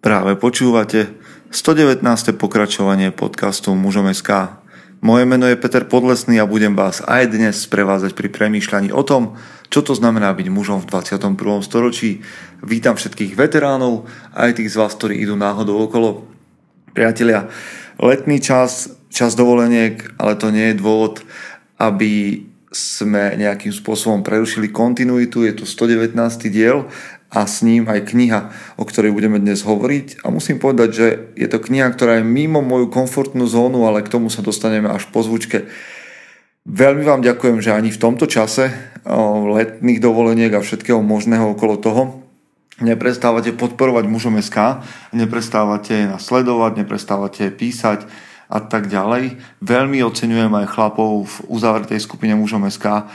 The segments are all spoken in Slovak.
Práve počúvate 119. pokračovanie podcastu Mužom SK. Moje meno je Peter Podlesný a budem vás aj dnes sprevázať pri premýšľaní o tom, čo to znamená byť mužom v 21. storočí. Vítam všetkých veteránov, aj tých z vás, ktorí idú náhodou okolo. Priatelia, letný čas, čas dovoleniek, ale to nie je dôvod, aby sme nejakým spôsobom prerušili kontinuitu. Je tu 119. diel a s ním aj kniha, o ktorej budeme dnes hovoriť. A musím povedať, že je to kniha, ktorá je mimo moju komfortnú zónu, ale k tomu sa dostaneme až po zvučke. Veľmi vám ďakujem, že ani v tomto čase letných dovoleniek a všetkého možného okolo toho neprestávate podporovať mužom SK, neprestávate nasledovať, neprestávate písať a tak ďalej. Veľmi oceňujem aj chlapov v uzavretej skupine mužom SK,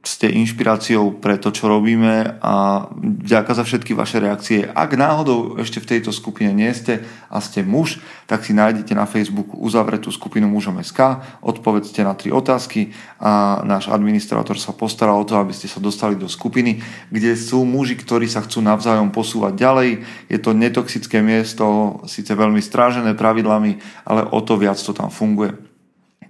ste inšpiráciou pre to, čo robíme a ďakujem za všetky vaše reakcie. Ak náhodou ešte v tejto skupine nie ste a ste muž, tak si nájdete na Facebooku uzavretú skupinu mužom SK, odpovedzte na tri otázky a náš administrátor sa postará o to, aby ste sa dostali do skupiny, kde sú muži, ktorí sa chcú navzájom posúvať ďalej. Je to netoxické miesto, síce veľmi strážené pravidlami, ale o to viac to tam funguje.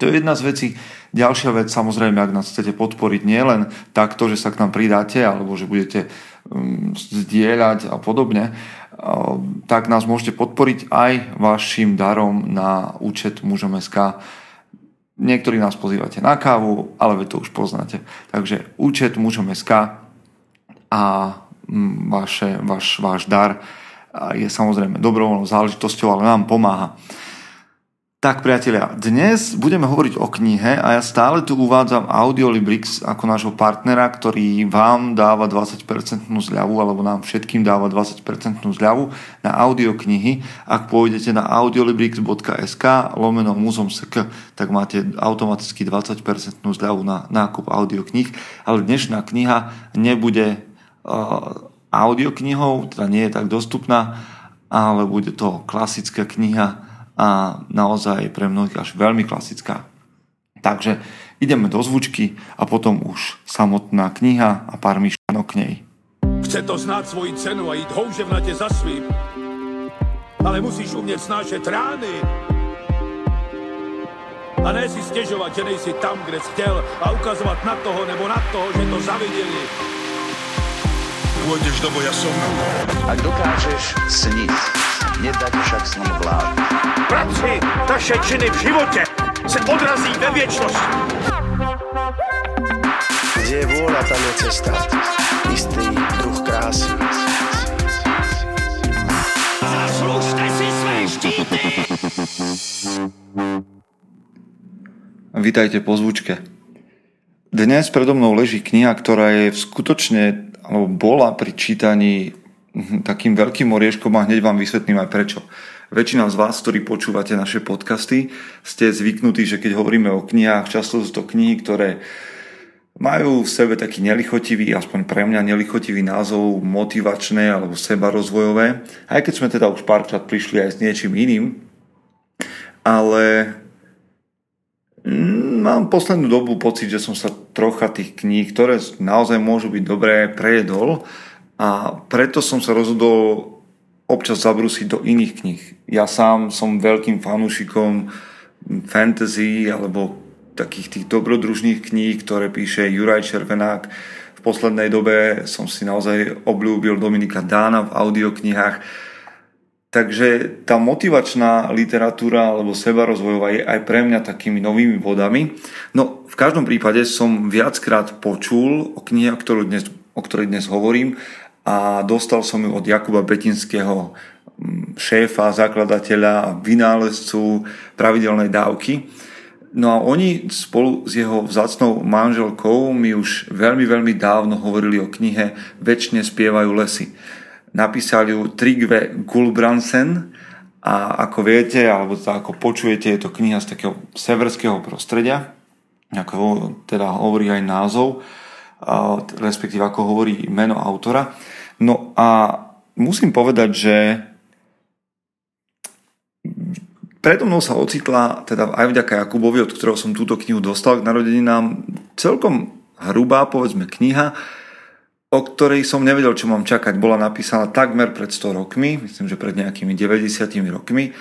To je jedna z vecí. Ďalšia vec, samozrejme, ak nás chcete podporiť nielen takto, že sa k nám pridáte, alebo že budete um, zdieľať a podobne, uh, tak nás môžete podporiť aj vašim darom na účet mužom SK. Niektorí nás pozývate na kávu, ale vy to už poznáte. Takže účet mužom SK a um, vaše, váš, váš dar je samozrejme dobrovoľnou záležitosťou, ale nám pomáha. Tak priatelia, dnes budeme hovoriť o knihe a ja stále tu uvádzam Audiolibrix ako nášho partnera, ktorý vám dáva 20% zľavu alebo nám všetkým dáva 20% zľavu na audioknihy. Ak pôjdete na audiolibrix.sk lomeno muzom.sk tak máte automaticky 20% zľavu na nákup audioknih, ale dnešná kniha nebude uh, audioknihou, teda nie je tak dostupná, ale bude to klasická kniha a naozaj pre mnohých až veľmi klasická. Takže ideme do zvučky a potom už samotná kniha a pár myšlenok k nej. Chce to znáť svoji cenu a ísť houževnate za svým. Ale musíš umieť snášať rány. A ne si stežovať, že nejsi tam, kde si chcel a ukazovať na toho nebo na toho, že to zavideli. Pôjdeš do boja som. Ak dokážeš sniť, nedať však sním vlád. Práci taše činy v živote se odrazí ve věčnosti. Kde je vôľa, tam je cesta. Istý druh krásy. Zaslužte si své štíty! Vítajte po zvučke. Dnes predo mnou leží kniha, ktorá je skutočne, alebo bola pri čítaní takým veľkým orieškom a hneď vám vysvetlím aj prečo. Väčšina z vás, ktorí počúvate naše podcasty, ste zvyknutí, že keď hovoríme o knihách, často sú to knihy, ktoré majú v sebe taký nelichotivý, aspoň pre mňa nelichotivý názov, motivačné alebo seba rozvojové, aj keď sme teda už párkrát prišli aj s niečím iným. Ale mm, mám poslednú dobu pocit, že som sa trocha tých kníh, ktoré naozaj môžu byť dobré, prejedol a preto som sa rozhodol občas zabrúsiť do iných kníh. Ja sám som veľkým fanúšikom fantasy alebo takých tých dobrodružných kníh, ktoré píše Juraj Červenák. V poslednej dobe som si naozaj obľúbil Dominika Dána v audioknihách. Takže tá motivačná literatúra alebo sebarozvojová je aj pre mňa takými novými bodami. No v každom prípade som viackrát počul o knihe, o ktorej dnes hovorím a dostal som ju od Jakuba Betinského, mm, šéfa, zakladateľa a vynálezcu pravidelnej dávky. No a oni spolu s jeho vzácnou manželkou mi už veľmi, veľmi dávno hovorili o knihe Večne spievajú lesy. Napísali ju Trigve Gulbrandsen a ako viete, alebo ako počujete, je to kniha z takého severského prostredia, ako teda hovorí aj názov respektíve ako hovorí meno autora. No a musím povedať, že predo mnou sa ocitla, teda aj vďaka Jakubovi, od ktorého som túto knihu dostal k narodeninám, celkom hrubá, povedzme, kniha, o ktorej som nevedel, čo mám čakať. Bola napísaná takmer pred 100 rokmi, myslím, že pred nejakými 90 rokmi.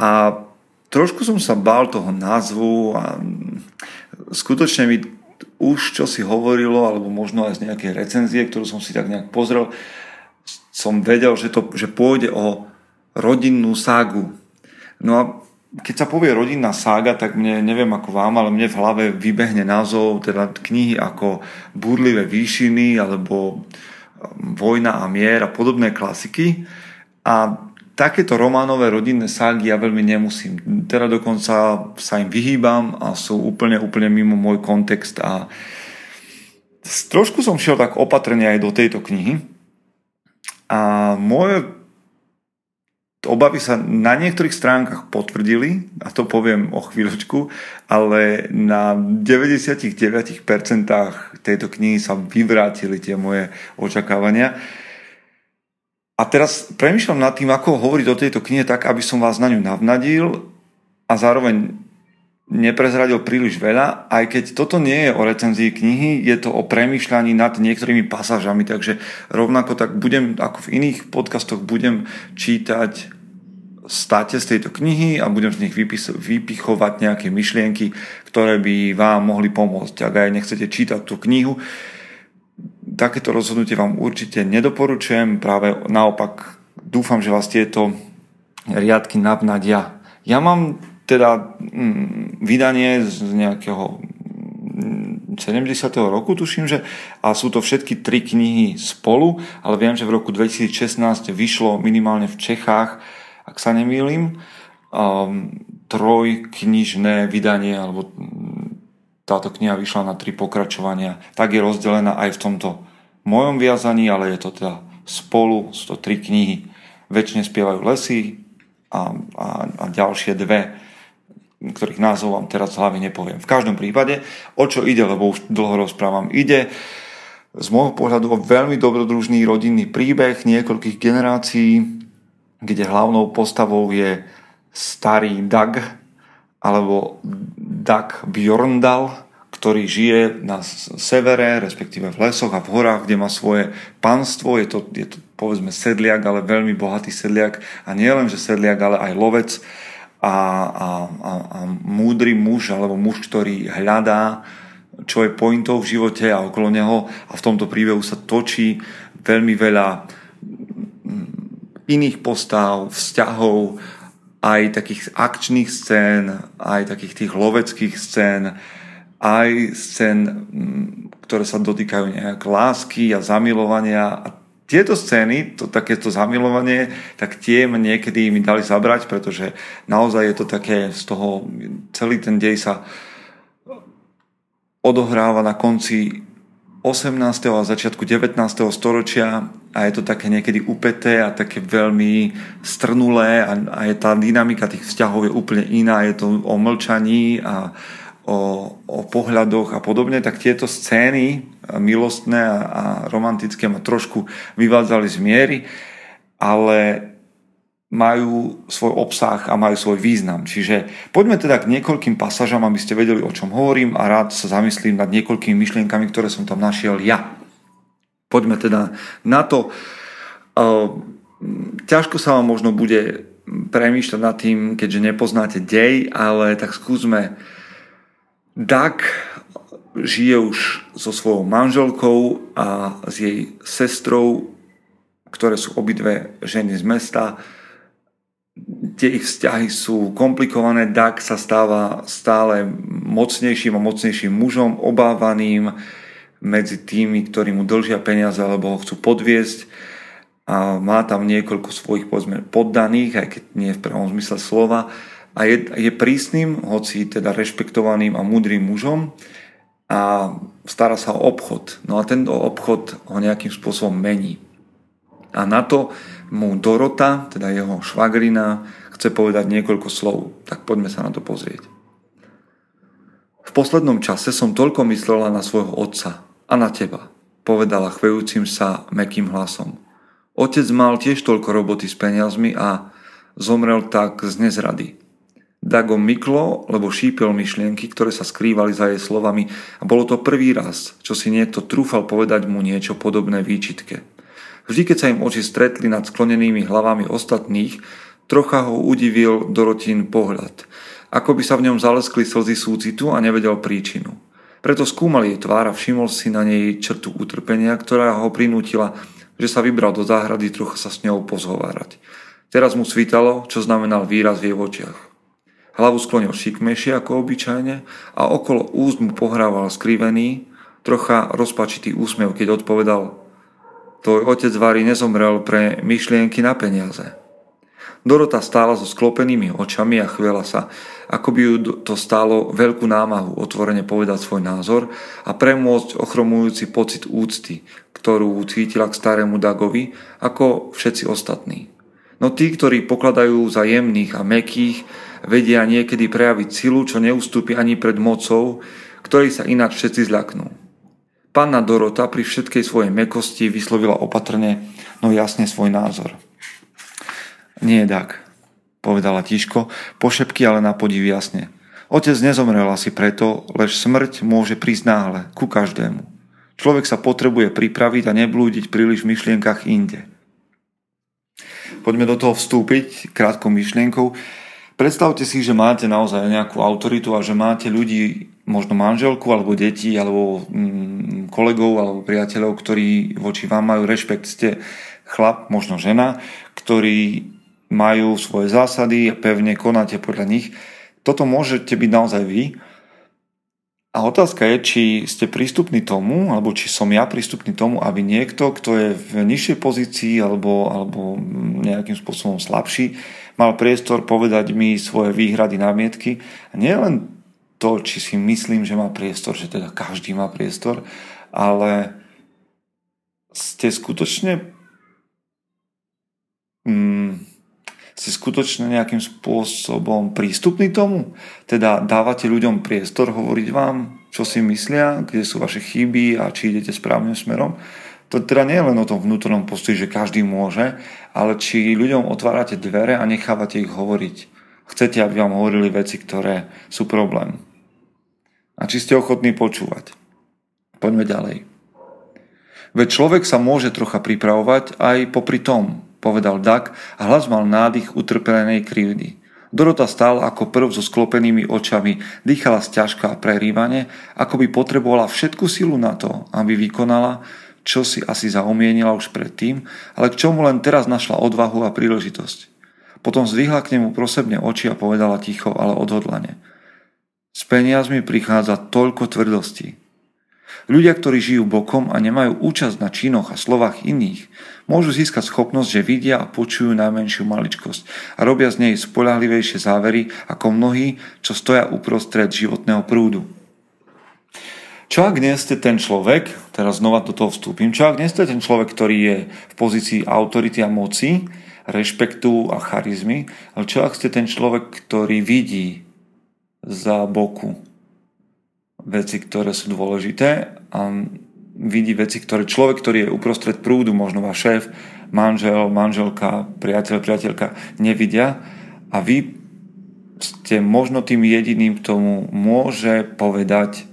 A trošku som sa bál toho názvu a skutočne mi už čo si hovorilo, alebo možno aj z nejakej recenzie, ktorú som si tak nejak pozrel, som vedel, že, to, že pôjde o rodinnú ságu. No a keď sa povie rodinná sága, tak mne, neviem ako vám, ale mne v hlave vybehne názov teda knihy ako Búrlivé výšiny alebo um, Vojna a mier a podobné klasiky. A takéto románové rodinné ságy ja veľmi nemusím. Teda dokonca sa im vyhýbam a sú úplne, úplne mimo môj kontext a trošku som šiel tak opatrne aj do tejto knihy. A moje obavy sa na niektorých stránkach potvrdili, a to poviem o chvíľočku, ale na 99% tejto knihy sa vyvrátili tie moje očakávania. A teraz premyšľam nad tým, ako hovoriť o tejto knihe tak, aby som vás na ňu navnadil a zároveň neprezradil príliš veľa, aj keď toto nie je o recenzii knihy, je to o premýšľaní nad niektorými pasážami, takže rovnako tak budem, ako v iných podcastoch, budem čítať státe z tejto knihy a budem z nich vypis- vypichovať nejaké myšlienky, ktoré by vám mohli pomôcť. Ak aj nechcete čítať tú knihu, takéto rozhodnutie vám určite nedoporučujem, práve naopak dúfam, že vás tieto riadky navnadia. Ja mám teda mm, vydanie z nejakého 70. Mm, roku, tuším, že a sú to všetky tri knihy spolu, ale viem, že v roku 2016 vyšlo minimálne v Čechách ak sa nemýlim, um, trojknižné vydanie, alebo táto kniha vyšla na tri pokračovania, tak je rozdelená aj v tomto mojom viazaní, ale je to teda spolu, sú to tri knihy. Väčšine spievajú lesy a, a, a ďalšie dve, ktorých názov vám teraz v hlave nepoviem. V každom prípade, o čo ide, lebo už dlho rozprávam, ide z môjho pohľadu o veľmi dobrodružný rodinný príbeh niekoľkých generácií, kde hlavnou postavou je starý Dag alebo Dag Bjorndal, ktorý žije na severe, respektíve v lesoch a v horách, kde má svoje panstvo. Je to, je to povedzme sedliak, ale veľmi bohatý sedliak. A nie len, že sedliak, ale aj lovec a, a, a, a múdry muž, alebo muž, ktorý hľadá, čo je pointou v živote a okolo neho. A v tomto príbehu sa točí veľmi veľa iných postav, vzťahov, aj takých akčných scén, aj takých tých loveckých scén, aj scén, mm, ktoré sa dotýkajú nejak lásky a zamilovania. A tieto scény, to takéto zamilovanie, tak tie niekedy mi dali zabrať, pretože naozaj je to také z toho, celý ten dej sa odohráva na konci 18. a začiatku 19. storočia a je to také niekedy upeté a také veľmi strnulé a, a je tá dynamika tých vzťahov je úplne iná, je to o mlčaní a o, o pohľadoch a podobne, tak tieto scény milostné a, a romantické ma trošku vyvádzali z miery, ale majú svoj obsah a majú svoj význam. Čiže poďme teda k niekoľkým pasažam, aby ste vedeli, o čom hovorím a rád sa zamyslím nad niekoľkými myšlienkami, ktoré som tam našiel ja. Poďme teda na to. Ťažko sa vám možno bude premýšľať nad tým, keďže nepoznáte dej, ale tak skúsme. Dak žije už so svojou manželkou a s jej sestrou, ktoré sú obidve ženy z mesta tie ich vzťahy sú komplikované, Dak sa stáva stále mocnejším a mocnejším mužom, obávaným medzi tými, ktorí mu dlžia peniaze alebo ho chcú podviesť a má tam niekoľko svojich povedzme, poddaných, aj keď nie v prvom zmysle slova a je, je prísnym, hoci teda rešpektovaným a múdrym mužom a stará sa o obchod. No a tento obchod ho nejakým spôsobom mení. A na to mu Dorota, teda jeho švagrina, chce povedať niekoľko slov. Tak poďme sa na to pozrieť. V poslednom čase som toľko myslela na svojho otca a na teba, povedala chvejúcim sa mekým hlasom. Otec mal tiež toľko roboty s peniazmi a zomrel tak z nezrady. Dago myklo, lebo šípil myšlienky, ktoré sa skrývali za jej slovami a bolo to prvý raz, čo si niekto trúfal povedať mu niečo podobné výčitke. Vždy, keď sa im oči stretli nad sklonenými hlavami ostatných, trocha ho udivil Dorotín pohľad. Ako by sa v ňom zaleskli slzy súcitu a nevedel príčinu. Preto skúmal jej tvár a všimol si na nej črtu utrpenia, ktorá ho prinútila, že sa vybral do záhrady trocha sa s ňou pozhovárať. Teraz mu svítalo, čo znamenal výraz v jej očiach. Hlavu sklonil šikmejšie ako obyčajne a okolo úst mu pohrával skrivený, trocha rozpačitý úsmev, keď odpovedal Tvoj otec Vary nezomrel pre myšlienky na peniaze. Dorota stála so sklopenými očami a chvela sa, ako by ju to stálo veľkú námahu otvorene povedať svoj názor a premôcť ochromujúci pocit úcty, ktorú cítila k starému Dagovi, ako všetci ostatní. No tí, ktorí pokladajú za jemných a mekých, vedia niekedy prejaviť silu, čo neustúpi ani pred mocou, ktorí sa ináč všetci zľaknú. Panna Dorota pri všetkej svojej mekosti vyslovila opatrne, no jasne svoj názor. Nie, tak, povedala tiško, pošepky ale na podiv jasne. Otec nezomrel asi preto, lež smrť môže prísť náhle, ku každému. Človek sa potrebuje pripraviť a neblúdiť príliš v myšlienkach inde. Poďme do toho vstúpiť krátkou myšlienkou. Predstavte si, že máte naozaj nejakú autoritu a že máte ľudí, možno manželku alebo deti alebo mm, kolegov alebo priateľov, ktorí voči vám majú rešpekt. Ste chlap, možno žena, ktorí majú svoje zásady a pevne konáte podľa nich. Toto môžete byť naozaj vy. A otázka je, či ste prístupní tomu, alebo či som ja prístupný tomu, aby niekto, kto je v nižšej pozícii alebo, alebo nejakým spôsobom slabší, mal priestor povedať mi svoje výhrady, námietky. A nie len to, či si myslím, že má priestor, že teda každý má priestor, ale ste skutočne mm, ste skutočne nejakým spôsobom prístupní tomu? Teda dávate ľuďom priestor hovoriť vám, čo si myslia, kde sú vaše chyby a či idete správnym smerom? To teda nie je len o tom vnútornom postoji, že každý môže, ale či ľuďom otvárate dvere a nechávate ich hovoriť. Chcete, aby vám hovorili veci, ktoré sú problém. A či ste ochotní počúvať. Poďme ďalej. Veď človek sa môže trocha pripravovať aj popri tom, povedal Dak a hlas mal nádych utrpelenej krivdy. Dorota stála ako prv so sklopenými očami, dýchala sťažka a prerývane, ako by potrebovala všetku silu na to, aby vykonala, čo si asi zaumienila už predtým, ale k čomu len teraz našla odvahu a príležitosť. Potom zdvihla k nemu prosebne oči a povedala ticho, ale odhodlane. S peniazmi prichádza toľko tvrdostí. Ľudia, ktorí žijú bokom a nemajú účasť na činoch a slovách iných, môžu získať schopnosť, že vidia a počujú najmenšiu maličkosť a robia z nej spolahlivejšie závery ako mnohí, čo stoja uprostred životného prúdu. Čo ak nie ste ten človek, teraz znova do toho vstúpim, čo ak nie ste ten človek, ktorý je v pozícii autority a moci, rešpektu a charizmy, ale čo ak ste ten človek, ktorý vidí za boku veci, ktoré sú dôležité a vidí veci, ktoré človek, ktorý je uprostred prúdu, možno váš šéf, manžel, manželka, priateľ, priateľka, nevidia a vy ste možno tým jediným, k tomu môže povedať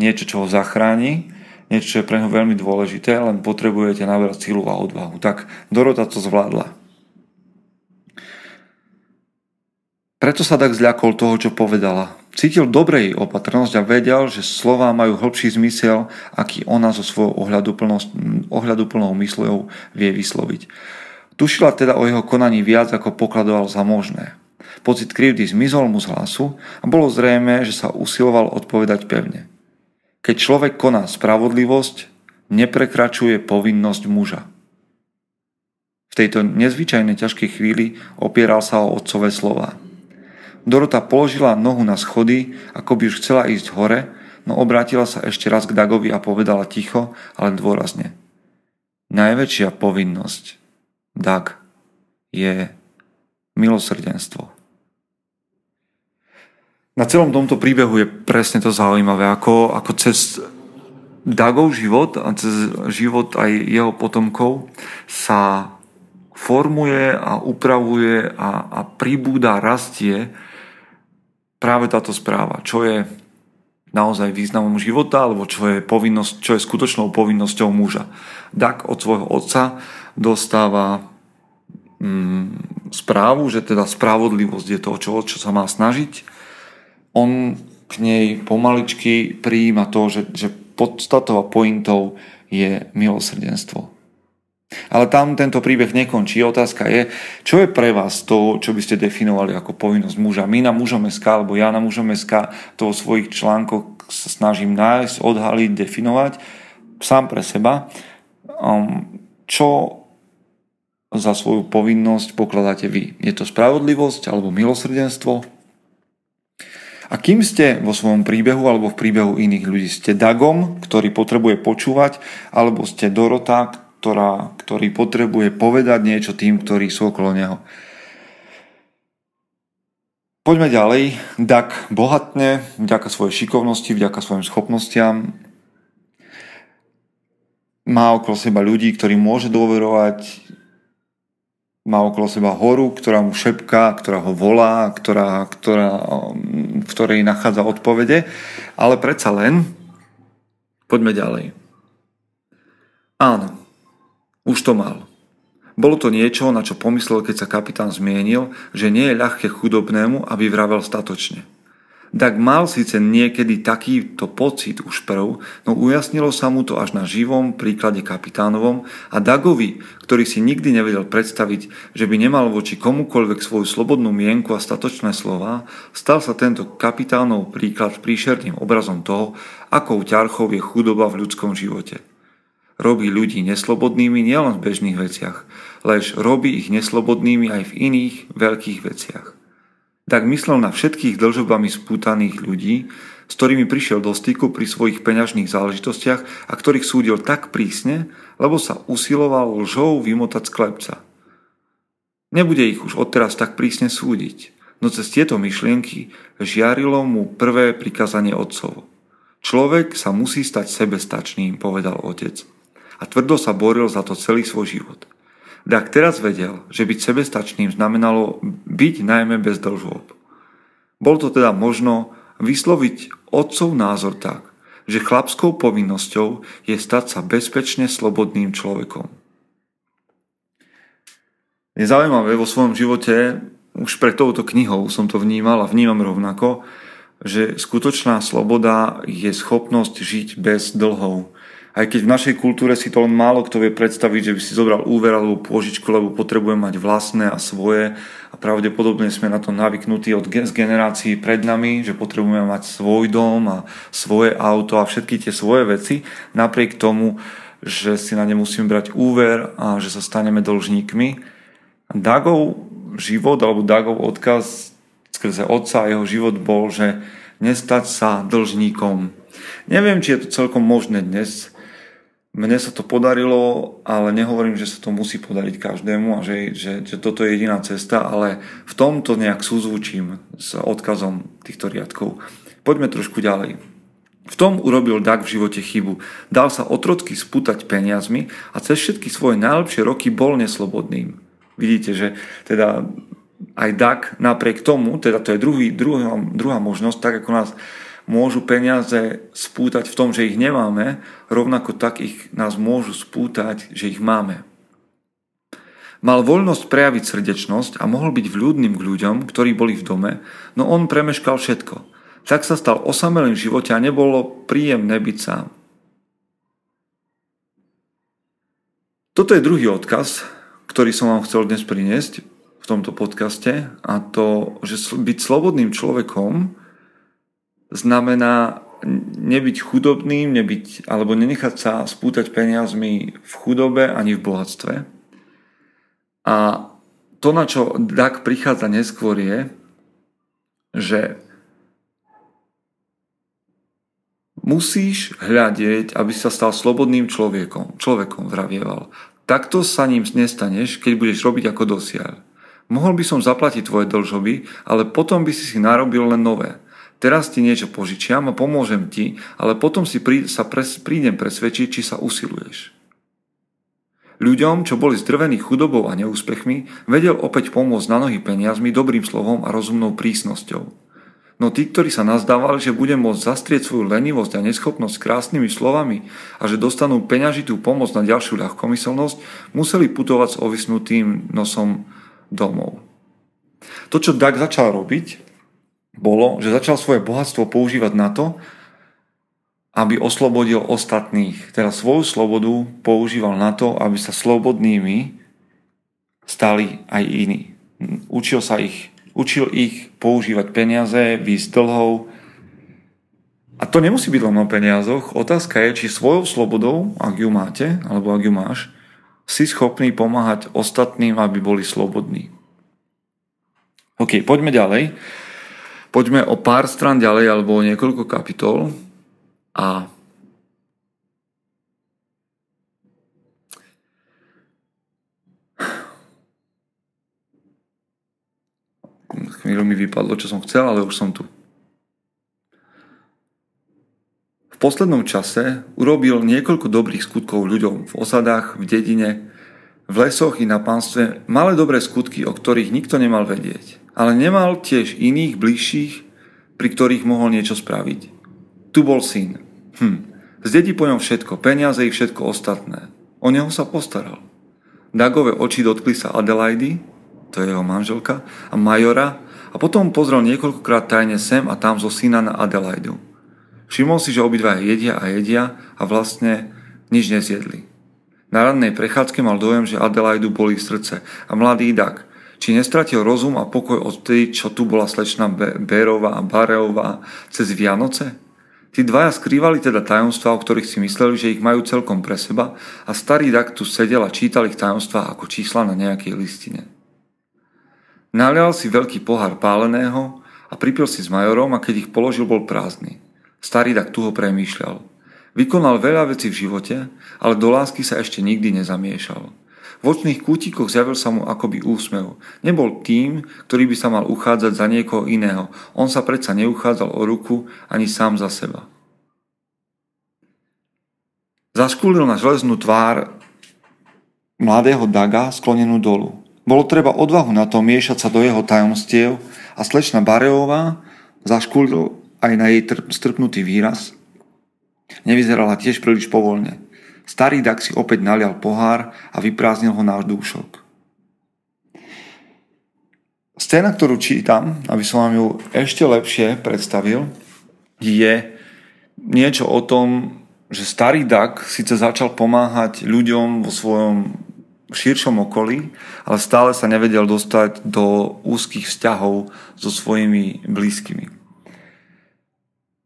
niečo, čo ho zachráni, niečo, čo je pre neho veľmi dôležité, len potrebujete nabrať silu a odvahu. Tak Dorota to zvládla. Preto sa tak zľakol toho, čo povedala. Cítil dobrej opatrnosť a vedel, že slova majú hĺbší zmysel, aký ona so svojou ohľaduplnou mysľou vie vysloviť. Tušila teda o jeho konaní viac, ako pokladoval za možné. Pocit krivdy zmizol mu z hlasu a bolo zrejme, že sa usiloval odpovedať pevne. Keď človek koná spravodlivosť, neprekračuje povinnosť muža. V tejto nezvyčajnej ťažkej chvíli opieral sa o otcové slova. Dorota položila nohu na schody, ako by už chcela ísť hore, no obrátila sa ešte raz k Dagovi a povedala ticho, ale dôrazne. Najväčšia povinnosť, Dag, je milosrdenstvo. Na celom tomto príbehu je presne to zaujímavé, ako, ako cez Dagov život a cez život aj jeho potomkov sa formuje a upravuje a, a pribúda, rastie práve táto správa, čo je naozaj významom života, alebo čo je, povinnosť, čo je skutočnou povinnosťou muža. Dak od svojho otca dostáva mm, správu, že teda spravodlivosť je to, čo, čo sa má snažiť. On k nej pomaličky prijíma to, že, že podstatou a pointou je milosrdenstvo. Ale tam tento príbeh nekončí. Otázka je, čo je pre vás to, čo by ste definovali ako povinnosť muža. My na mužom SK, alebo ja na mužom SK to vo svojich článkoch sa snažím nájsť, odhaliť, definovať sám pre seba. Um, čo za svoju povinnosť pokladáte vy? Je to spravodlivosť alebo milosrdenstvo? A kým ste vo svojom príbehu alebo v príbehu iných ľudí? Ste Dagom, ktorý potrebuje počúvať, alebo ste Dorota, ktorá, ktorý potrebuje povedať niečo tým, ktorí sú okolo neho. Poďme ďalej. Dak bohatne, vďaka svojej šikovnosti, vďaka svojim schopnostiam. Má okolo seba ľudí, ktorí môže dôverovať. Má okolo seba horu, ktorá mu šepká, ktorá ho volá, ktorá, ktorá, v ktorej nachádza odpovede. Ale predsa len, poďme ďalej. Áno, už to mal. Bolo to niečo, na čo pomyslel, keď sa kapitán zmienil, že nie je ľahké chudobnému, aby vravel statočne. Dag mal síce niekedy takýto pocit už prv, no ujasnilo sa mu to až na živom príklade kapitánovom a Dagovi, ktorý si nikdy nevedel predstaviť, že by nemal voči komukoľvek svoju slobodnú mienku a statočné slova, stal sa tento kapitánov príklad príšerným obrazom toho, akou ťarchou je chudoba v ľudskom živote robí ľudí neslobodnými nielen v bežných veciach, lež robí ich neslobodnými aj v iných veľkých veciach. Tak myslel na všetkých dlžobami spútaných ľudí, s ktorými prišiel do styku pri svojich peňažných záležitostiach a ktorých súdil tak prísne, lebo sa usiloval lžou vymotať z klepca. Nebude ich už odteraz tak prísne súdiť, no cez tieto myšlienky žiarilo mu prvé prikázanie otcovo. Človek sa musí stať sebestačným, povedal otec a tvrdo sa boril za to celý svoj život. Dak teraz vedel, že byť sebestačným znamenalo byť najmä bez dlžôb. Bol to teda možno vysloviť otcov názor tak, že chlapskou povinnosťou je stať sa bezpečne slobodným človekom. Je zaujímavé vo svojom živote, už pred touto knihou som to vnímal a vnímam rovnako, že skutočná sloboda je schopnosť žiť bez dlhov, aj keď v našej kultúre si to len málo kto vie predstaviť, že by si zobral úver alebo pôžičku, lebo potrebuje mať vlastné a svoje a pravdepodobne sme na to navyknutí od z generácií pred nami, že potrebujeme mať svoj dom a svoje auto a všetky tie svoje veci, napriek tomu, že si na ne musíme brať úver a že sa staneme dlžníkmi. Dagov život alebo Dagov odkaz skrze otca a jeho život bol, že nestať sa dlžníkom. Neviem, či je to celkom možné dnes, mne sa to podarilo, ale nehovorím, že sa to musí podariť každému a že, že, že toto je jediná cesta, ale v tomto nejak súzvučím s odkazom týchto riadkov. Poďme trošku ďalej. V tom urobil Dag v živote chybu. Dal sa otrocky spútať peniazmi a cez všetky svoje najlepšie roky bol neslobodným. Vidíte, že teda aj Dag napriek tomu, teda to je druhý, druhá, druhá možnosť, tak ako nás môžu peniaze spútať v tom, že ich nemáme, rovnako tak ich nás môžu spútať, že ich máme. Mal voľnosť prejaviť srdečnosť a mohol byť vľúdnym k ľuďom, ktorí boli v dome, no on premeškal všetko. Tak sa stal osamelým v živote a nebolo príjemné byť sám. Toto je druhý odkaz, ktorý som vám chcel dnes priniesť v tomto podcaste a to, že byť slobodným človekom znamená nebyť chudobným, nebyť, alebo nenechať sa spútať peniazmi v chudobe ani v bohatstve. A to, na čo Dak prichádza neskôr je, že musíš hľadieť, aby sa stal slobodným človekom, človekom vravieval. Takto sa ním nestaneš, keď budeš robiť ako dosiaľ. Mohol by som zaplatiť tvoje dlžoby, ale potom by si si narobil len nové. Teraz ti niečo požičiam a pomôžem ti, ale potom si prí, sa pres, prídem presvedčiť, či sa usiluješ. Ľuďom, čo boli zdrvení chudobou a neúspechmi, vedel opäť pomôcť na nohy peniazmi, dobrým slovom a rozumnou prísnosťou. No tí, ktorí sa nazdávali, že bude môcť zastrieť svoju lenivosť a neschopnosť krásnymi slovami a že dostanú peňažitú pomoc na ďalšiu ľahkomyselnosť, museli putovať s ovisnutým nosom domov. To, čo Dag začal robiť, bolo, že začal svoje bohatstvo používať na to, aby oslobodil ostatných. Teda svoju slobodu používal na to, aby sa slobodnými stali aj iní. Učil sa ich Učil ich používať peniaze, výsť dlhov. A to nemusí byť len o peniazoch. Otázka je, či svojou slobodou, ak ju máte, alebo ak ju máš, si schopný pomáhať ostatným, aby boli slobodní. OK, poďme ďalej. Poďme o pár stran ďalej, alebo o niekoľko kapitol. A Chvíľu mi vypadlo, čo som chcel, ale už som tu. V poslednom čase urobil niekoľko dobrých skutkov ľuďom v osadách, v dedine, v lesoch i na pánstve malé dobré skutky, o ktorých nikto nemal vedieť. Ale nemal tiež iných bližších, pri ktorých mohol niečo spraviť. Tu bol syn. Hm. Zdedí po ňom všetko, peniaze i všetko ostatné. O neho sa postaral. Dagové oči dotkli sa Adelaidy, to je jeho manželka, a Majora, a potom pozrel niekoľkokrát tajne sem a tam zo syna na Adelaidu. Všimol si, že obidva jedia a jedia a vlastne nič nezjedli. Na rannej prechádzke mal dojem, že Adelaidu boli srdce a mladý Dak, či nestratil rozum a pokoj od tej, čo tu bola slečna Bérová a Bareová cez Vianoce? Tí dvaja skrývali teda tajomstvá, o ktorých si mysleli, že ich majú celkom pre seba a starý Dak tu sedel a čítal ich tajomstvá ako čísla na nejakej listine. Nalial si veľký pohár páleného a pripil si s majorom a keď ich položil, bol prázdny. Starý tak tu ho premýšľal. Vykonal veľa vecí v živote, ale do lásky sa ešte nikdy nezamiešal. V očných kútikoch zjavil sa mu akoby úsmev. Nebol tým, ktorý by sa mal uchádzať za niekoho iného. On sa predsa neuchádzal o ruku ani sám za seba. Zaškúlil na železnú tvár mladého Daga sklonenú dolu. Bolo treba odvahu na to miešať sa do jeho tajomstiev a slečna Bareová zaškulil aj na jej strpnutý výraz. Nevyzerala tiež príliš povolne. Starý Dak si opäť nalial pohár a vyprázdnil ho na dúšok. Scéna, ktorú čítam, aby som vám ju ešte lepšie predstavil, je niečo o tom, že starý Dak síce začal pomáhať ľuďom vo svojom širšom okolí, ale stále sa nevedel dostať do úzkých vzťahov so svojimi blízkymi.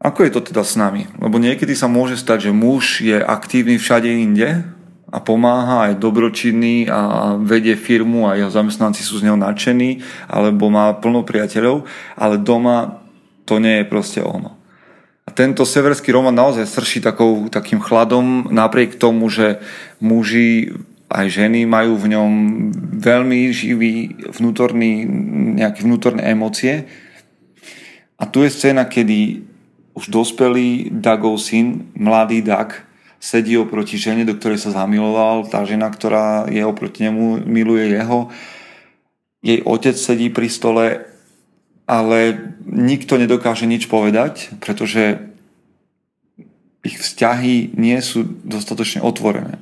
Ako je to teda s nami? Lebo niekedy sa môže stať, že muž je aktívny všade inde a pomáha, aj dobročinný a vedie firmu a jeho zamestnanci sú z neho nadšení, alebo má plno priateľov, ale doma to nie je proste ono. A tento severský román naozaj srší takou, takým chladom, napriek tomu, že muži aj ženy majú v ňom veľmi živý vnútorný, nejaké vnútorné emócie. A tu je scéna, kedy už dospelý Dagov syn, mladý Dag, sedí oproti žene, do ktorej sa zamiloval. Tá žena, ktorá je oproti nemu, miluje jeho. Jej otec sedí pri stole, ale nikto nedokáže nič povedať, pretože ich vzťahy nie sú dostatočne otvorené.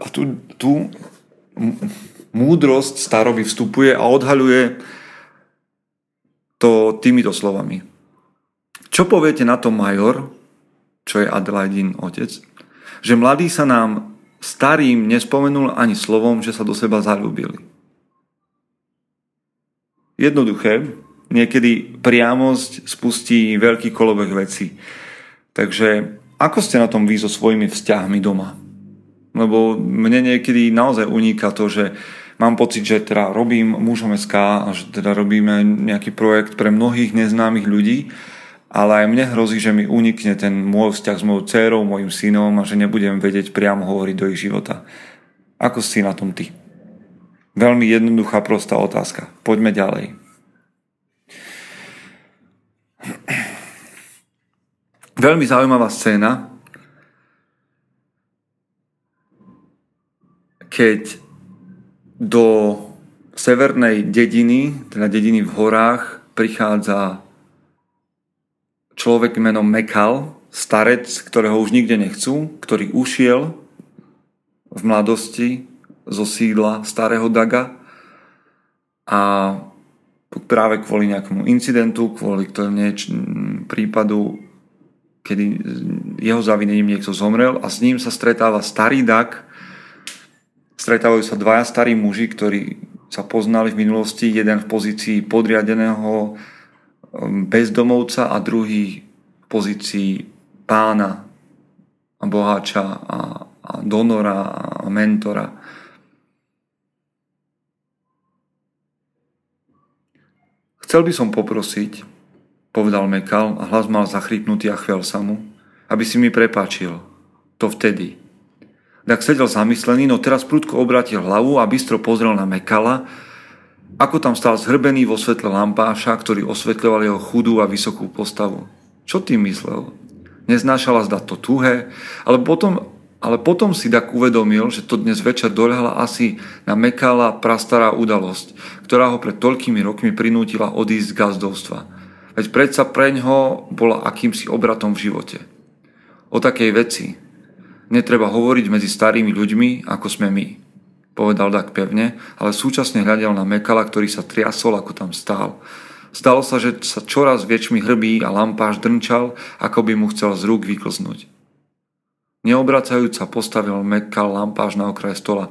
A tu, tu múdrosť staroby vstupuje a odhaľuje to týmito slovami. Čo poviete na to major, čo je Adelaidin otec, že mladý sa nám starým nespomenul ani slovom, že sa do seba zalúbili. Jednoduché, niekedy priamosť spustí veľký kolobek veci. Takže ako ste na tom vy so svojimi vzťahmi doma? Lebo mne niekedy naozaj uniká to, že mám pocit, že teda robím mužom SK a že teda robíme nejaký projekt pre mnohých neznámych ľudí, ale aj mne hrozí, že mi unikne ten môj vzťah s mojou dcerou, mojim synom a že nebudem vedieť priamo hovoriť do ich života. Ako si na tom ty? Veľmi jednoduchá, prostá otázka. Poďme ďalej. Veľmi zaujímavá scéna, keď do severnej dediny, teda dediny v horách, prichádza človek menom Mekal, starec, ktorého už nikde nechcú, ktorý ušiel v mladosti zo sídla starého Daga a práve kvôli nejakému incidentu, kvôli nieč, prípadu, kedy jeho zavinením niekto zomrel a s ním sa stretáva starý Dag, stretávajú sa dvaja starí muži, ktorí sa poznali v minulosti, jeden v pozícii podriadeného bezdomovca a druhý v pozícii pána a boháča a, a donora a mentora. Chcel by som poprosiť, povedal Mekal a hlas mal zachrypnutý a chvel sa mu, aby si mi prepáčil. To vtedy. Tak sedel zamyslený, no teraz prudko obratil hlavu a bystro pozrel na Mekala, ako tam stál zhrbený vo svetle lampáša, ktorý osvetľoval jeho chudú a vysokú postavu. Čo tým myslel? neznášala zda to tuhé, ale potom, ale potom si tak uvedomil, že to dnes večer doľhala asi na Mekala prastará udalosť, ktorá ho pred toľkými rokmi prinútila odísť z gazdovstva. Veď predsa preňho bola akýmsi obratom v živote. O takej veci netreba hovoriť medzi starými ľuďmi, ako sme my, povedal tak pevne, ale súčasne hľadel na Mekala, ktorý sa triasol, ako tam stál. Zdalo sa, že sa čoraz väčšmi hrbí a lampáš drnčal, ako by mu chcel z rúk vyklznúť. Neobracajúca postavil Mekkal lampáš na okraj stola.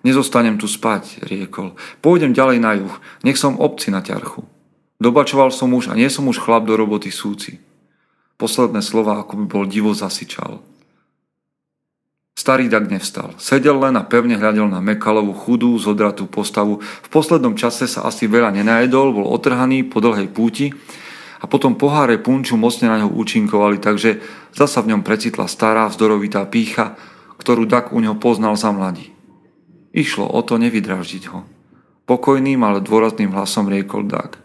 Nezostanem tu spať, riekol. Pôjdem ďalej na juh, nech som obci na ťarchu. Dobačoval som už a nie som už chlap do roboty súci. Posledné slova ako by bol divo zasičal. Starý Dag nevstal. Sedel len a pevne hľadel na Mekalovú chudú, zodratú postavu. V poslednom čase sa asi veľa nenajedol, bol otrhaný po dlhej púti a potom poháre punču mocne na ňo účinkovali, takže zasa v ňom precitla stará, vzdorovitá pícha, ktorú Dag u neho poznal za mladí. Išlo o to nevydraždiť ho. Pokojným, ale dôrazným hlasom riekol Dag.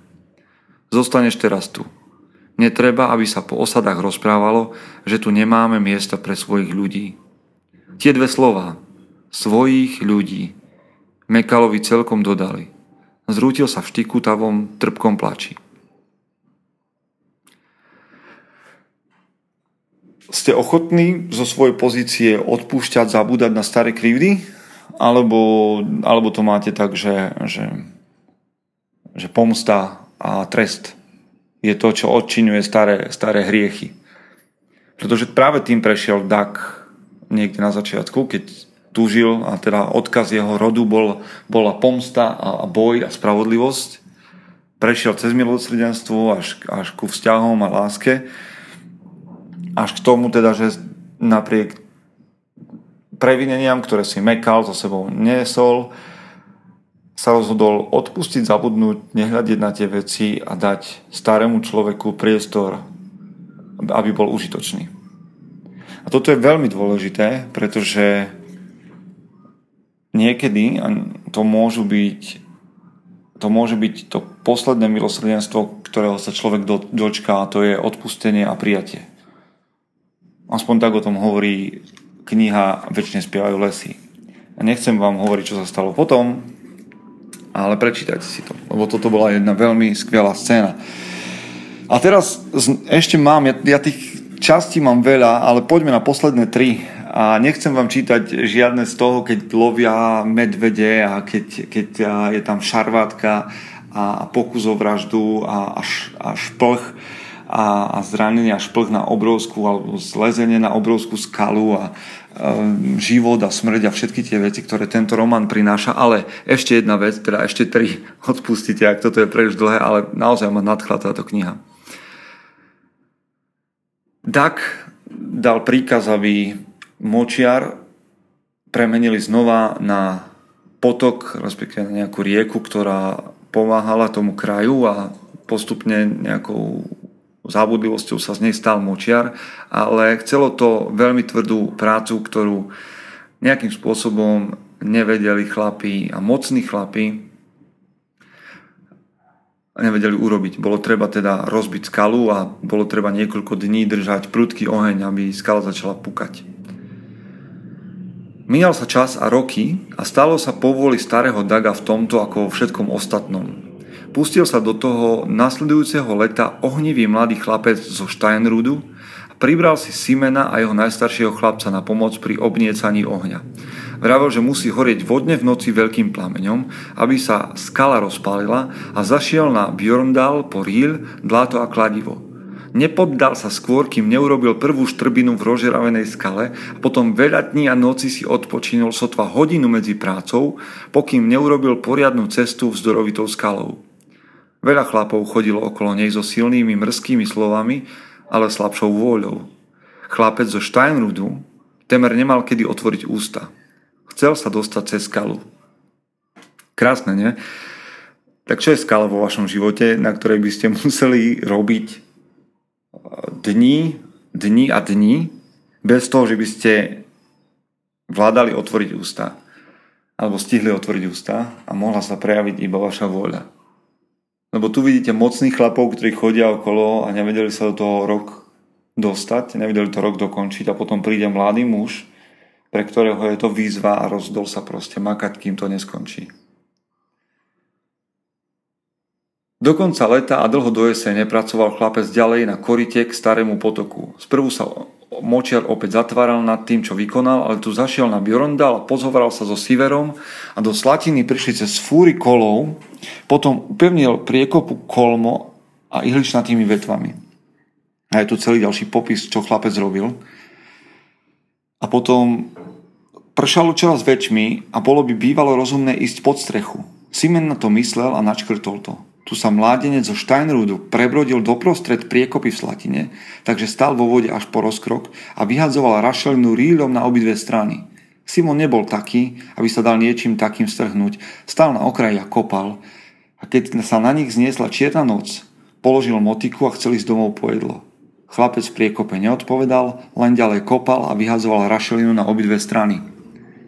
Zostaneš teraz tu. Netreba, aby sa po osadách rozprávalo, že tu nemáme miesta pre svojich ľudí. Tie dve slova, svojich ľudí, Mekalovi celkom dodali. Zrútil sa v štikutavom, trpkom plači. Ste ochotní zo svojej pozície odpúšťať, zabúdať na staré krivdy? Alebo, alebo to máte tak, že, že, že pomsta a trest je to, čo odčinuje staré, staré hriechy. Pretože práve tým prešiel Dak niekde na začiatku, keď túžil a teda odkaz jeho rodu bol, bola pomsta a, a boj a spravodlivosť. Prešiel cez milosrdenstvo až, až ku vzťahom a láske. Až k tomu teda, že napriek previneniam, ktoré si mekal, so sebou nesol, sa rozhodol odpustiť, zabudnúť, nehľadiť na tie veci a dať starému človeku priestor, aby bol užitočný. A toto je veľmi dôležité, pretože niekedy to môžu byť to môže byť to posledné milosrdenstvo, ktorého sa človek do, dočká, to je odpustenie a prijatie. Aspoň tak o tom hovorí kniha Večne spievajú lesy. A nechcem vám hovoriť, čo sa stalo potom, ale prečítajte si to, lebo toto bola jedna veľmi skvelá scéna. A teraz ešte mám, ja, ja tých Časti mám veľa, ale poďme na posledné tri. A nechcem vám čítať žiadne z toho, keď lovia medvede a keď, keď je tam šarvátka a pokus o vraždu a, a šplch a, a zranenie a šplch na obrovskú alebo zlezenie na obrovskú skalu a um, život a smrť a všetky tie veci, ktoré tento román prináša. Ale ešte jedna vec, teda ešte tri, odpustite, ak toto je príliš dlhé, ale naozaj ma nadchla táto kniha. Dak dal príkaz, aby močiar premenili znova na potok, respektíve na nejakú rieku, ktorá pomáhala tomu kraju a postupne nejakou zábudlivosťou sa z nej stal močiar, ale chcelo to veľmi tvrdú prácu, ktorú nejakým spôsobom nevedeli chlapi a mocní chlapi nevedeli urobiť. Bolo treba teda rozbiť skalu a bolo treba niekoľko dní držať prudký oheň, aby skala začala pukať. Minal sa čas a roky a stalo sa povoli starého Daga v tomto ako vo všetkom ostatnom. pustil sa do toho nasledujúceho leta ohnivý mladý chlapec zo Steinrudu a pribral si Simena a jeho najstaršieho chlapca na pomoc pri obniecaní ohňa. Vravel, že musí horieť vodne v noci veľkým plameňom, aby sa skala rozpálila a zašiel na Bjorndal po Ríl, dláto a kladivo. Nepoddal sa skôr, kým neurobil prvú štrbinu v rožeravenej skale a potom veľa dní a noci si odpočinul sotva hodinu medzi prácou, pokým neurobil poriadnu cestu vzdorovitou skalou. Veľa chlapov chodilo okolo nej so silnými mrzkými slovami, ale slabšou vôľou. Chlapec zo Steinrudu temer nemal kedy otvoriť ústa. Chcel sa dostať cez skalu. Krásne, nie? Tak čo je skala vo vašom živote, na ktorej by ste museli robiť dní, dní a dní, bez toho, že by ste vládali otvoriť ústa alebo stihli otvoriť ústa a mohla sa prejaviť iba vaša vôľa. Lebo tu vidíte mocných chlapov, ktorí chodia okolo a nevedeli sa do toho rok dostať, nevedeli to rok dokončiť a potom príde mladý muž, pre ktorého je to výzva a rozdol sa proste makať, kým to neskončí. Do konca leta a dlho do jesene pracoval chlapec ďalej na korite k starému potoku. Sprvu sa močiar opäť zatváral nad tým, čo vykonal, ale tu zašiel na Bjorndal a pozhovaral sa so Siverom a do Slatiny prišli cez fúry kolov, potom upevnil priekopu kolmo a ihličnatými vetvami. A je tu celý ďalší popis, čo chlapec robil. A potom pršalo čoraz väčšmi a bolo by bývalo rozumné ísť pod strechu. Simen na to myslel a načkrtol to. Tu sa mládenec zo Steinrudu prebrodil doprostred priekopy v Slatine, takže stal vo vode až po rozkrok a vyhadzoval rašelinu ríľom na obidve strany. Simon nebol taký, aby sa dal niečím takým strhnúť. Stal na okraji a kopal. A keď sa na nich zniesla čierna noc, položil motiku a chcel ísť domov po jedlo. Chlapec v priekope neodpovedal, len ďalej kopal a vyhazoval rašelinu na obidve strany.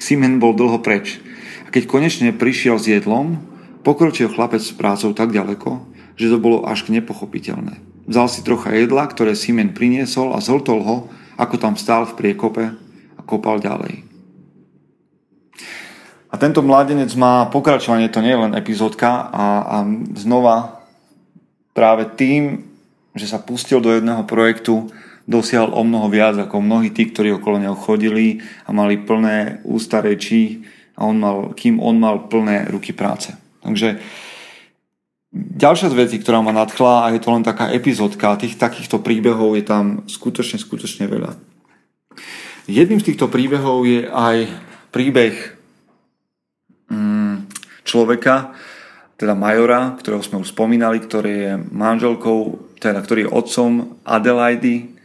Simen bol dlho preč. A keď konečne prišiel s jedlom, Pokročil chlapec s prácou tak ďaleko, že to bolo až nepochopiteľné. Vzal si trocha jedla, ktoré Simen priniesol a zhltol ho, ako tam stál v priekope a kopal ďalej. A tento mladenec má pokračovanie, to nie je len epizódka a, a znova práve tým, že sa pustil do jedného projektu, dosiahol o mnoho viac ako mnohí tí, ktorí okolo neho chodili a mali plné ústa rečí, a on mal, kým on mal plné ruky práce. Takže ďalšia z vecí, ktorá ma nadchla a je to len taká epizódka, tých takýchto príbehov je tam skutočne, skutočne veľa. Jedným z týchto príbehov je aj príbeh mm, človeka, teda Majora, ktorého sme už spomínali, ktorý je manželkou, teda ktorý je otcom Adelaidy.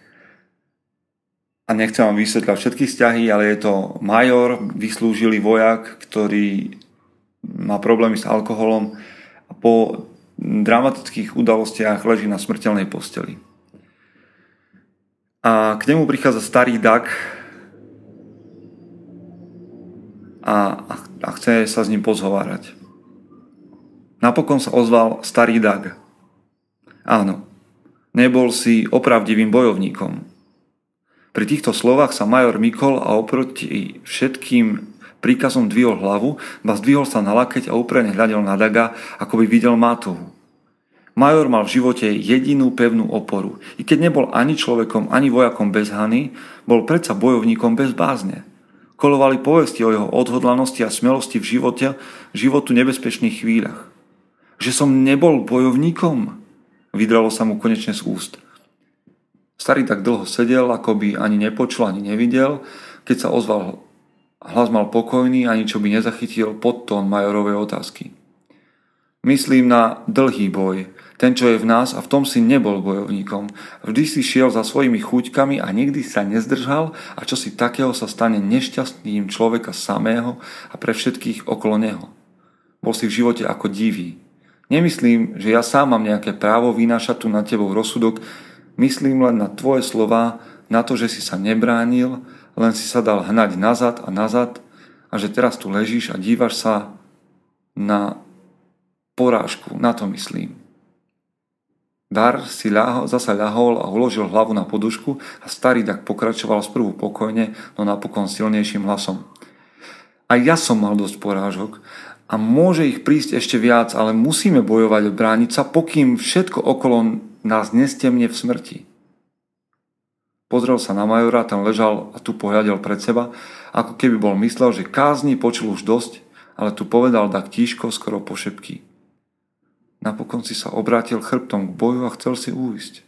A nechcem vám vysvetľať všetky vzťahy, ale je to major, vyslúžilý vojak, ktorý má problémy s alkoholom a po dramatických udalostiach leží na smrteľnej posteli. A k nemu prichádza starý Dak a, a chce sa s ním pozhovárať. Napokon sa ozval starý Dag. Áno, nebol si opravdivým bojovníkom. Pri týchto slovách sa major Mikol a oproti všetkým príkazom dvihol hlavu, ba zdvihol sa na lakeť a úprene hľadel na Daga, ako by videl Mátovu. Major mal v živote jedinú pevnú oporu. I keď nebol ani človekom, ani vojakom bez hany, bol predsa bojovníkom bez bázne. Kolovali povesti o jeho odhodlanosti a smelosti v živote, životu nebezpečných chvíľach. Že som nebol bojovníkom? Vydralo sa mu konečne z úst. Starý tak dlho sedel, ako by ani nepočul, ani nevidel, keď sa ozval Hlas mal pokojný, ani čo by nezachytil podtón majorovej otázky. Myslím na dlhý boj, ten, čo je v nás a v tom si nebol bojovníkom. Vždy si šiel za svojimi chuťkami a nikdy sa nezdržal a čo si takého sa stane nešťastným človeka samého a pre všetkých okolo neho. Bol si v živote ako divý. Nemyslím, že ja sám mám nejaké právo vynášať tu na tebou rozsudok, myslím len na tvoje slova, na to, že si sa nebránil len si sa dal hnať nazad a nazad a že teraz tu ležíš a dívaš sa na porážku, na to myslím. Dar si ľahol, zasa ľahol a uložil hlavu na podušku a starý tak pokračoval sprvu pokojne, no napokon silnejším hlasom. A ja som mal dosť porážok a môže ich prísť ešte viac, ale musíme bojovať a brániť sa, pokým všetko okolo nás nestemne v smrti. Pozrel sa na majora, ten ležal a tu pohľadel pred seba, ako keby bol myslel, že kázni počul už dosť, ale tu povedal tak tížko, skoro po šepky. Napokon si sa obrátil chrbtom k boju a chcel si újsť.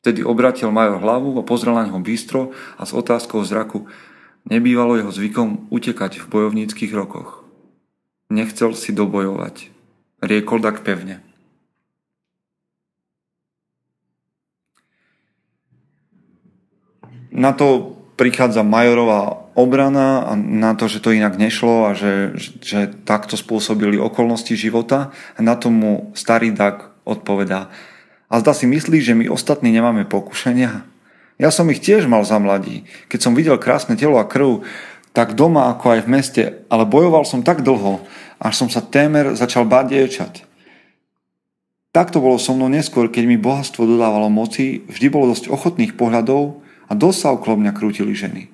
Vtedy obrátil major hlavu a pozrel na neho bystro a s otázkou zraku nebývalo jeho zvykom utekať v bojovníckých rokoch. Nechcel si dobojovať. Riekol tak pevne. Na to prichádza Majorová obrana a na to, že to inak nešlo a že, že takto spôsobili okolnosti života. A na tomu starý Dak odpovedá. A zda si myslí, že my ostatní nemáme pokušenia? Ja som ich tiež mal za mladí. Keď som videl krásne telo a krv, tak doma ako aj v meste, ale bojoval som tak dlho, až som sa témer začal báť dievčat. Takto bolo so mnou neskôr, keď mi bohatstvo dodávalo moci, vždy bolo dosť ochotných pohľadov a dosť sa okolo mňa krútili ženy.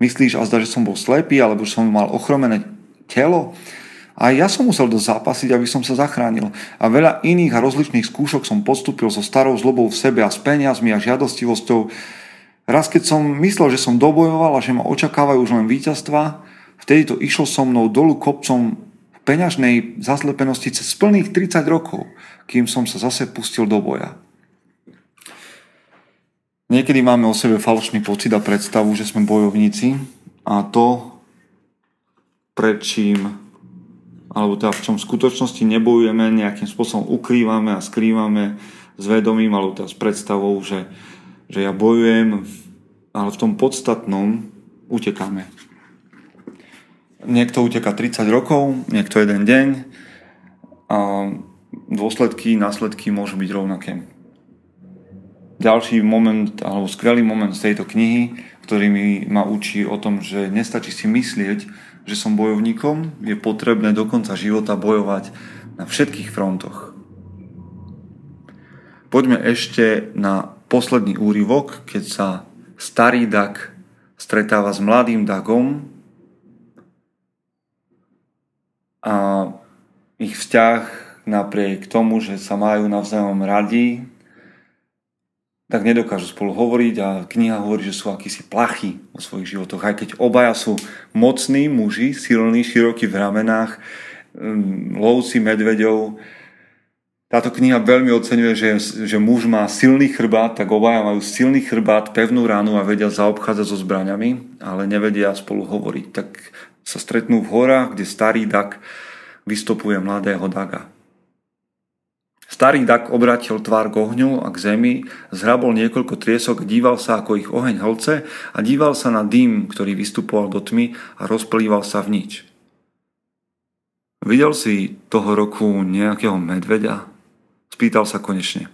Myslíš azda, že som bol slepý, alebo že som mal ochromené telo? A ja som musel dosť zápasiť, aby som sa zachránil. A veľa iných a rozličných skúšok som podstúpil so starou zlobou v sebe a s peniazmi a žiadostivosťou, Raz keď som myslel, že som dobojoval a že ma očakávajú už len víťazstva, vtedy to išlo so mnou dolu kopcom v peňažnej zaslepenosti cez plných 30 rokov, kým som sa zase pustil do boja. Niekedy máme o sebe falošný pocit a predstavu, že sme bojovníci a to, prečím alebo teda v čom v skutočnosti nebojujeme, nejakým spôsobom ukrývame a skrývame s vedomím alebo teda s predstavou, že že ja bojujem, ale v tom podstatnom utekáme. Niekto uteka 30 rokov, niekto jeden deň a dôsledky, následky môžu byť rovnaké. Ďalší moment, alebo skvelý moment z tejto knihy, ktorý mi ma učí o tom, že nestačí si myslieť, že som bojovníkom, je potrebné do konca života bojovať na všetkých frontoch. Poďme ešte na posledný úryvok, keď sa starý Dak stretáva s mladým Dagom a ich vzťah napriek tomu, že sa majú navzájom radi, tak nedokážu spolu hovoriť a kniha hovorí, že sú akýsi plachy vo svojich životoch. Aj keď obaja sú mocní muži, silní, širokí v ramenách, mm, lovci medveďov, táto kniha veľmi oceňuje, že, že muž má silný chrbát, tak obaja majú silný chrbát, pevnú ránu a vedia zaobchádzať so zbraňami, ale nevedia spolu hovoriť. Tak sa stretnú v horách, kde starý Dak vystopuje mladého Daga. Starý Dak obratil tvár k ohňu a k zemi, zhrabol niekoľko triesok, díval sa ako ich oheň hlce a díval sa na dým, ktorý vystupoval do tmy a rozplýval sa v nič. Videl si toho roku nejakého medveďa? Spýtal sa konečne.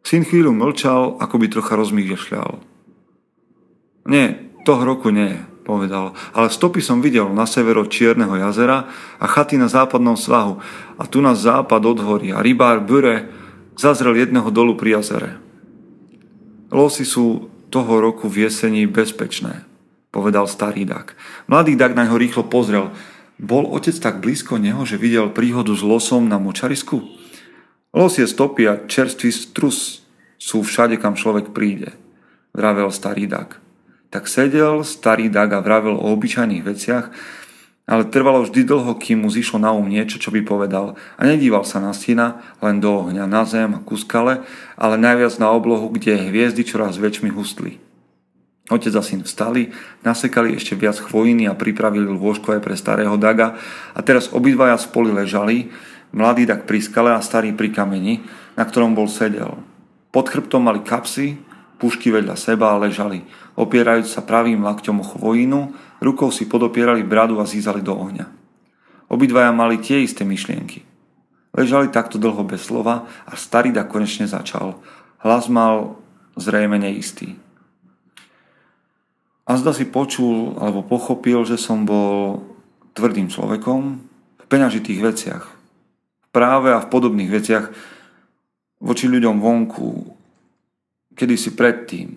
Syn chvíľu mlčal, ako by trocha rozmýšľal. Nie, toho roku nie, povedal, ale stopy som videl na severo Čierneho jazera a chaty na západnom svahu a tu na západ od hory a rybár Bure zazrel jedného dolu pri jazere. Losy sú toho roku v jesení bezpečné, povedal starý Dak. Mladý Dak na ňo rýchlo pozrel. Bol otec tak blízko neho, že videl príhodu s losom na močarisku? Losie stopy a čerstvý strus sú všade, kam človek príde, vravel starý Dak. Tak sedel starý Dak a vravel o obyčajných veciach, ale trvalo vždy dlho, kým mu zišlo na um niečo, čo by povedal a nedíval sa na syna, len do ohňa, na zem a ku skale, ale najviac na oblohu, kde hviezdy čoraz väčšmi hustli. Otec a syn vstali, nasekali ešte viac chvojiny a pripravili lôžko aj pre starého Daga a teraz obidvaja spoli ležali, Mladý tak pri skale a starý pri kameni, na ktorom bol sedel. Pod chrbtom mali kapsy, pušky vedľa seba a ležali, opierajúc sa pravým lakťom o chvojinu, rukou si podopierali bradu a zízali do ohňa. Obidvaja mali tie isté myšlienky. Ležali takto dlho bez slova a starý da konečne začal. Hlas mal zrejme neistý. A si počul alebo pochopil, že som bol tvrdým človekom v peňažitých veciach práve a v podobných veciach voči ľuďom vonku, kedy si predtým.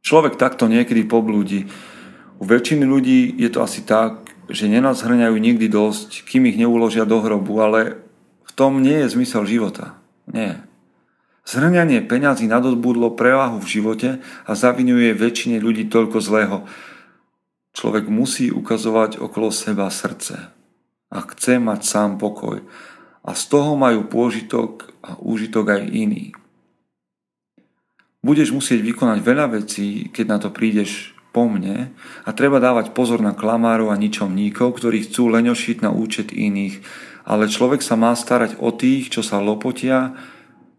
Človek takto niekedy poblúdi. U väčšiny ľudí je to asi tak, že nenazhrňajú nikdy dosť, kým ich neuložia do hrobu, ale v tom nie je zmysel života. Nie. Zhrňanie peňazí nadobudlo prevahu v živote a zavinuje väčšine ľudí toľko zlého. Človek musí ukazovať okolo seba srdce a chce mať sám pokoj. A z toho majú pôžitok a úžitok aj iní. Budeš musieť vykonať veľa vecí, keď na to prídeš po mne a treba dávať pozor na klamárov a ničomníkov, ktorí chcú leňošiť na účet iných, ale človek sa má starať o tých, čo sa lopotia,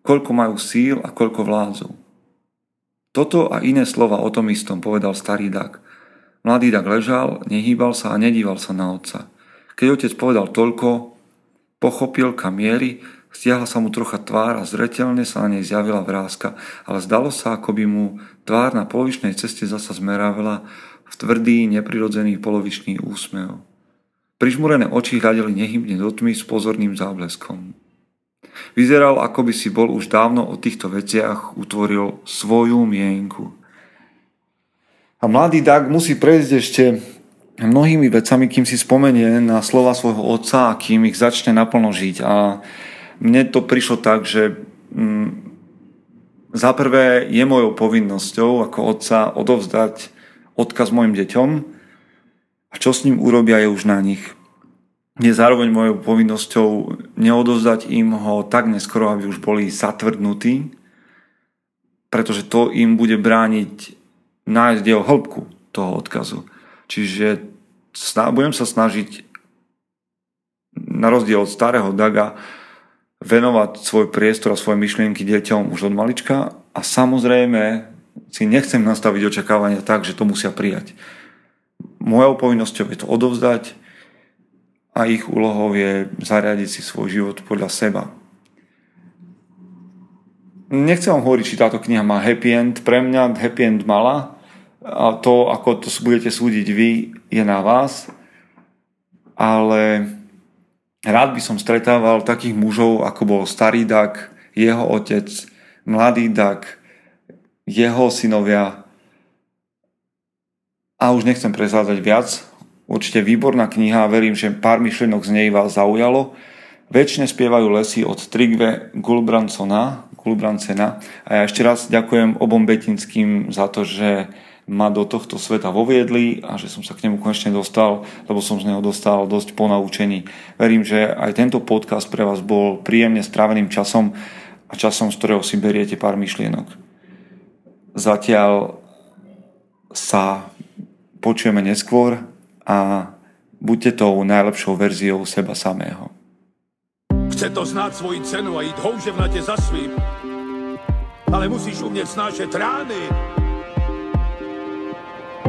koľko majú síl a koľko vládzu. Toto a iné slova o tom istom povedal starý Dak. Mladý Dak ležal, nehýbal sa a nedíval sa na otca. Keď otec povedal toľko, pochopil, kam miery, Stiahla sa mu trocha tvár a zretelne sa na nej zjavila vrázka, ale zdalo sa, ako by mu tvár na polovičnej ceste zasa zmerávila v tvrdý, neprirodzený polovičný úsmev. Prižmurené oči hľadeli nehybne do tmy s pozorným zábleskom. Vyzeral, ako by si bol už dávno o týchto veciach utvoril svoju mienku. A mladý Dag musí prejsť ešte mnohými vecami, kým si spomenie na slova svojho otca a kým ich začne naplno žiť. A mne to prišlo tak, že mm, za prvé je mojou povinnosťou ako otca odovzdať odkaz mojim deťom a čo s ním urobia je už na nich. Je zároveň mojou povinnosťou neodovzdať im ho tak neskoro, aby už boli zatvrdnutí, pretože to im bude brániť nájsť jeho hĺbku toho odkazu. Čiže budem sa snažiť na rozdiel od starého Daga venovať svoj priestor a svoje myšlienky deťom už od malička a samozrejme si nechcem nastaviť očakávania tak, že to musia prijať. Mojou povinnosťou je to odovzdať a ich úlohou je zariadiť si svoj život podľa seba. Nechcem vám hovoriť, či táto kniha má happy end. Pre mňa happy end mala a to, ako to budete súdiť vy, je na vás. Ale Rád by som stretával takých mužov, ako bol starý Dak, jeho otec, mladý Dak, jeho synovia. A už nechcem prezvádzať viac. Určite výborná kniha verím, že pár myšlienok z nej vás zaujalo. Väčšine spievajú lesy od Trigve Gulbransona, Gulbrancena. A ja ešte raz ďakujem obom Betinským za to, že ma do tohto sveta voviedli a že som sa k nemu konečne dostal, lebo som z neho dostal dosť ponaučení. Verím, že aj tento podcast pre vás bol príjemne stráveným časom a časom, z ktorého si beriete pár myšlienok. Zatiaľ sa počujeme neskôr a buďte tou najlepšou verziou seba samého. Chce to znáť svoji cenu a ísť houževnate za svým, ale musíš umieť snášať rány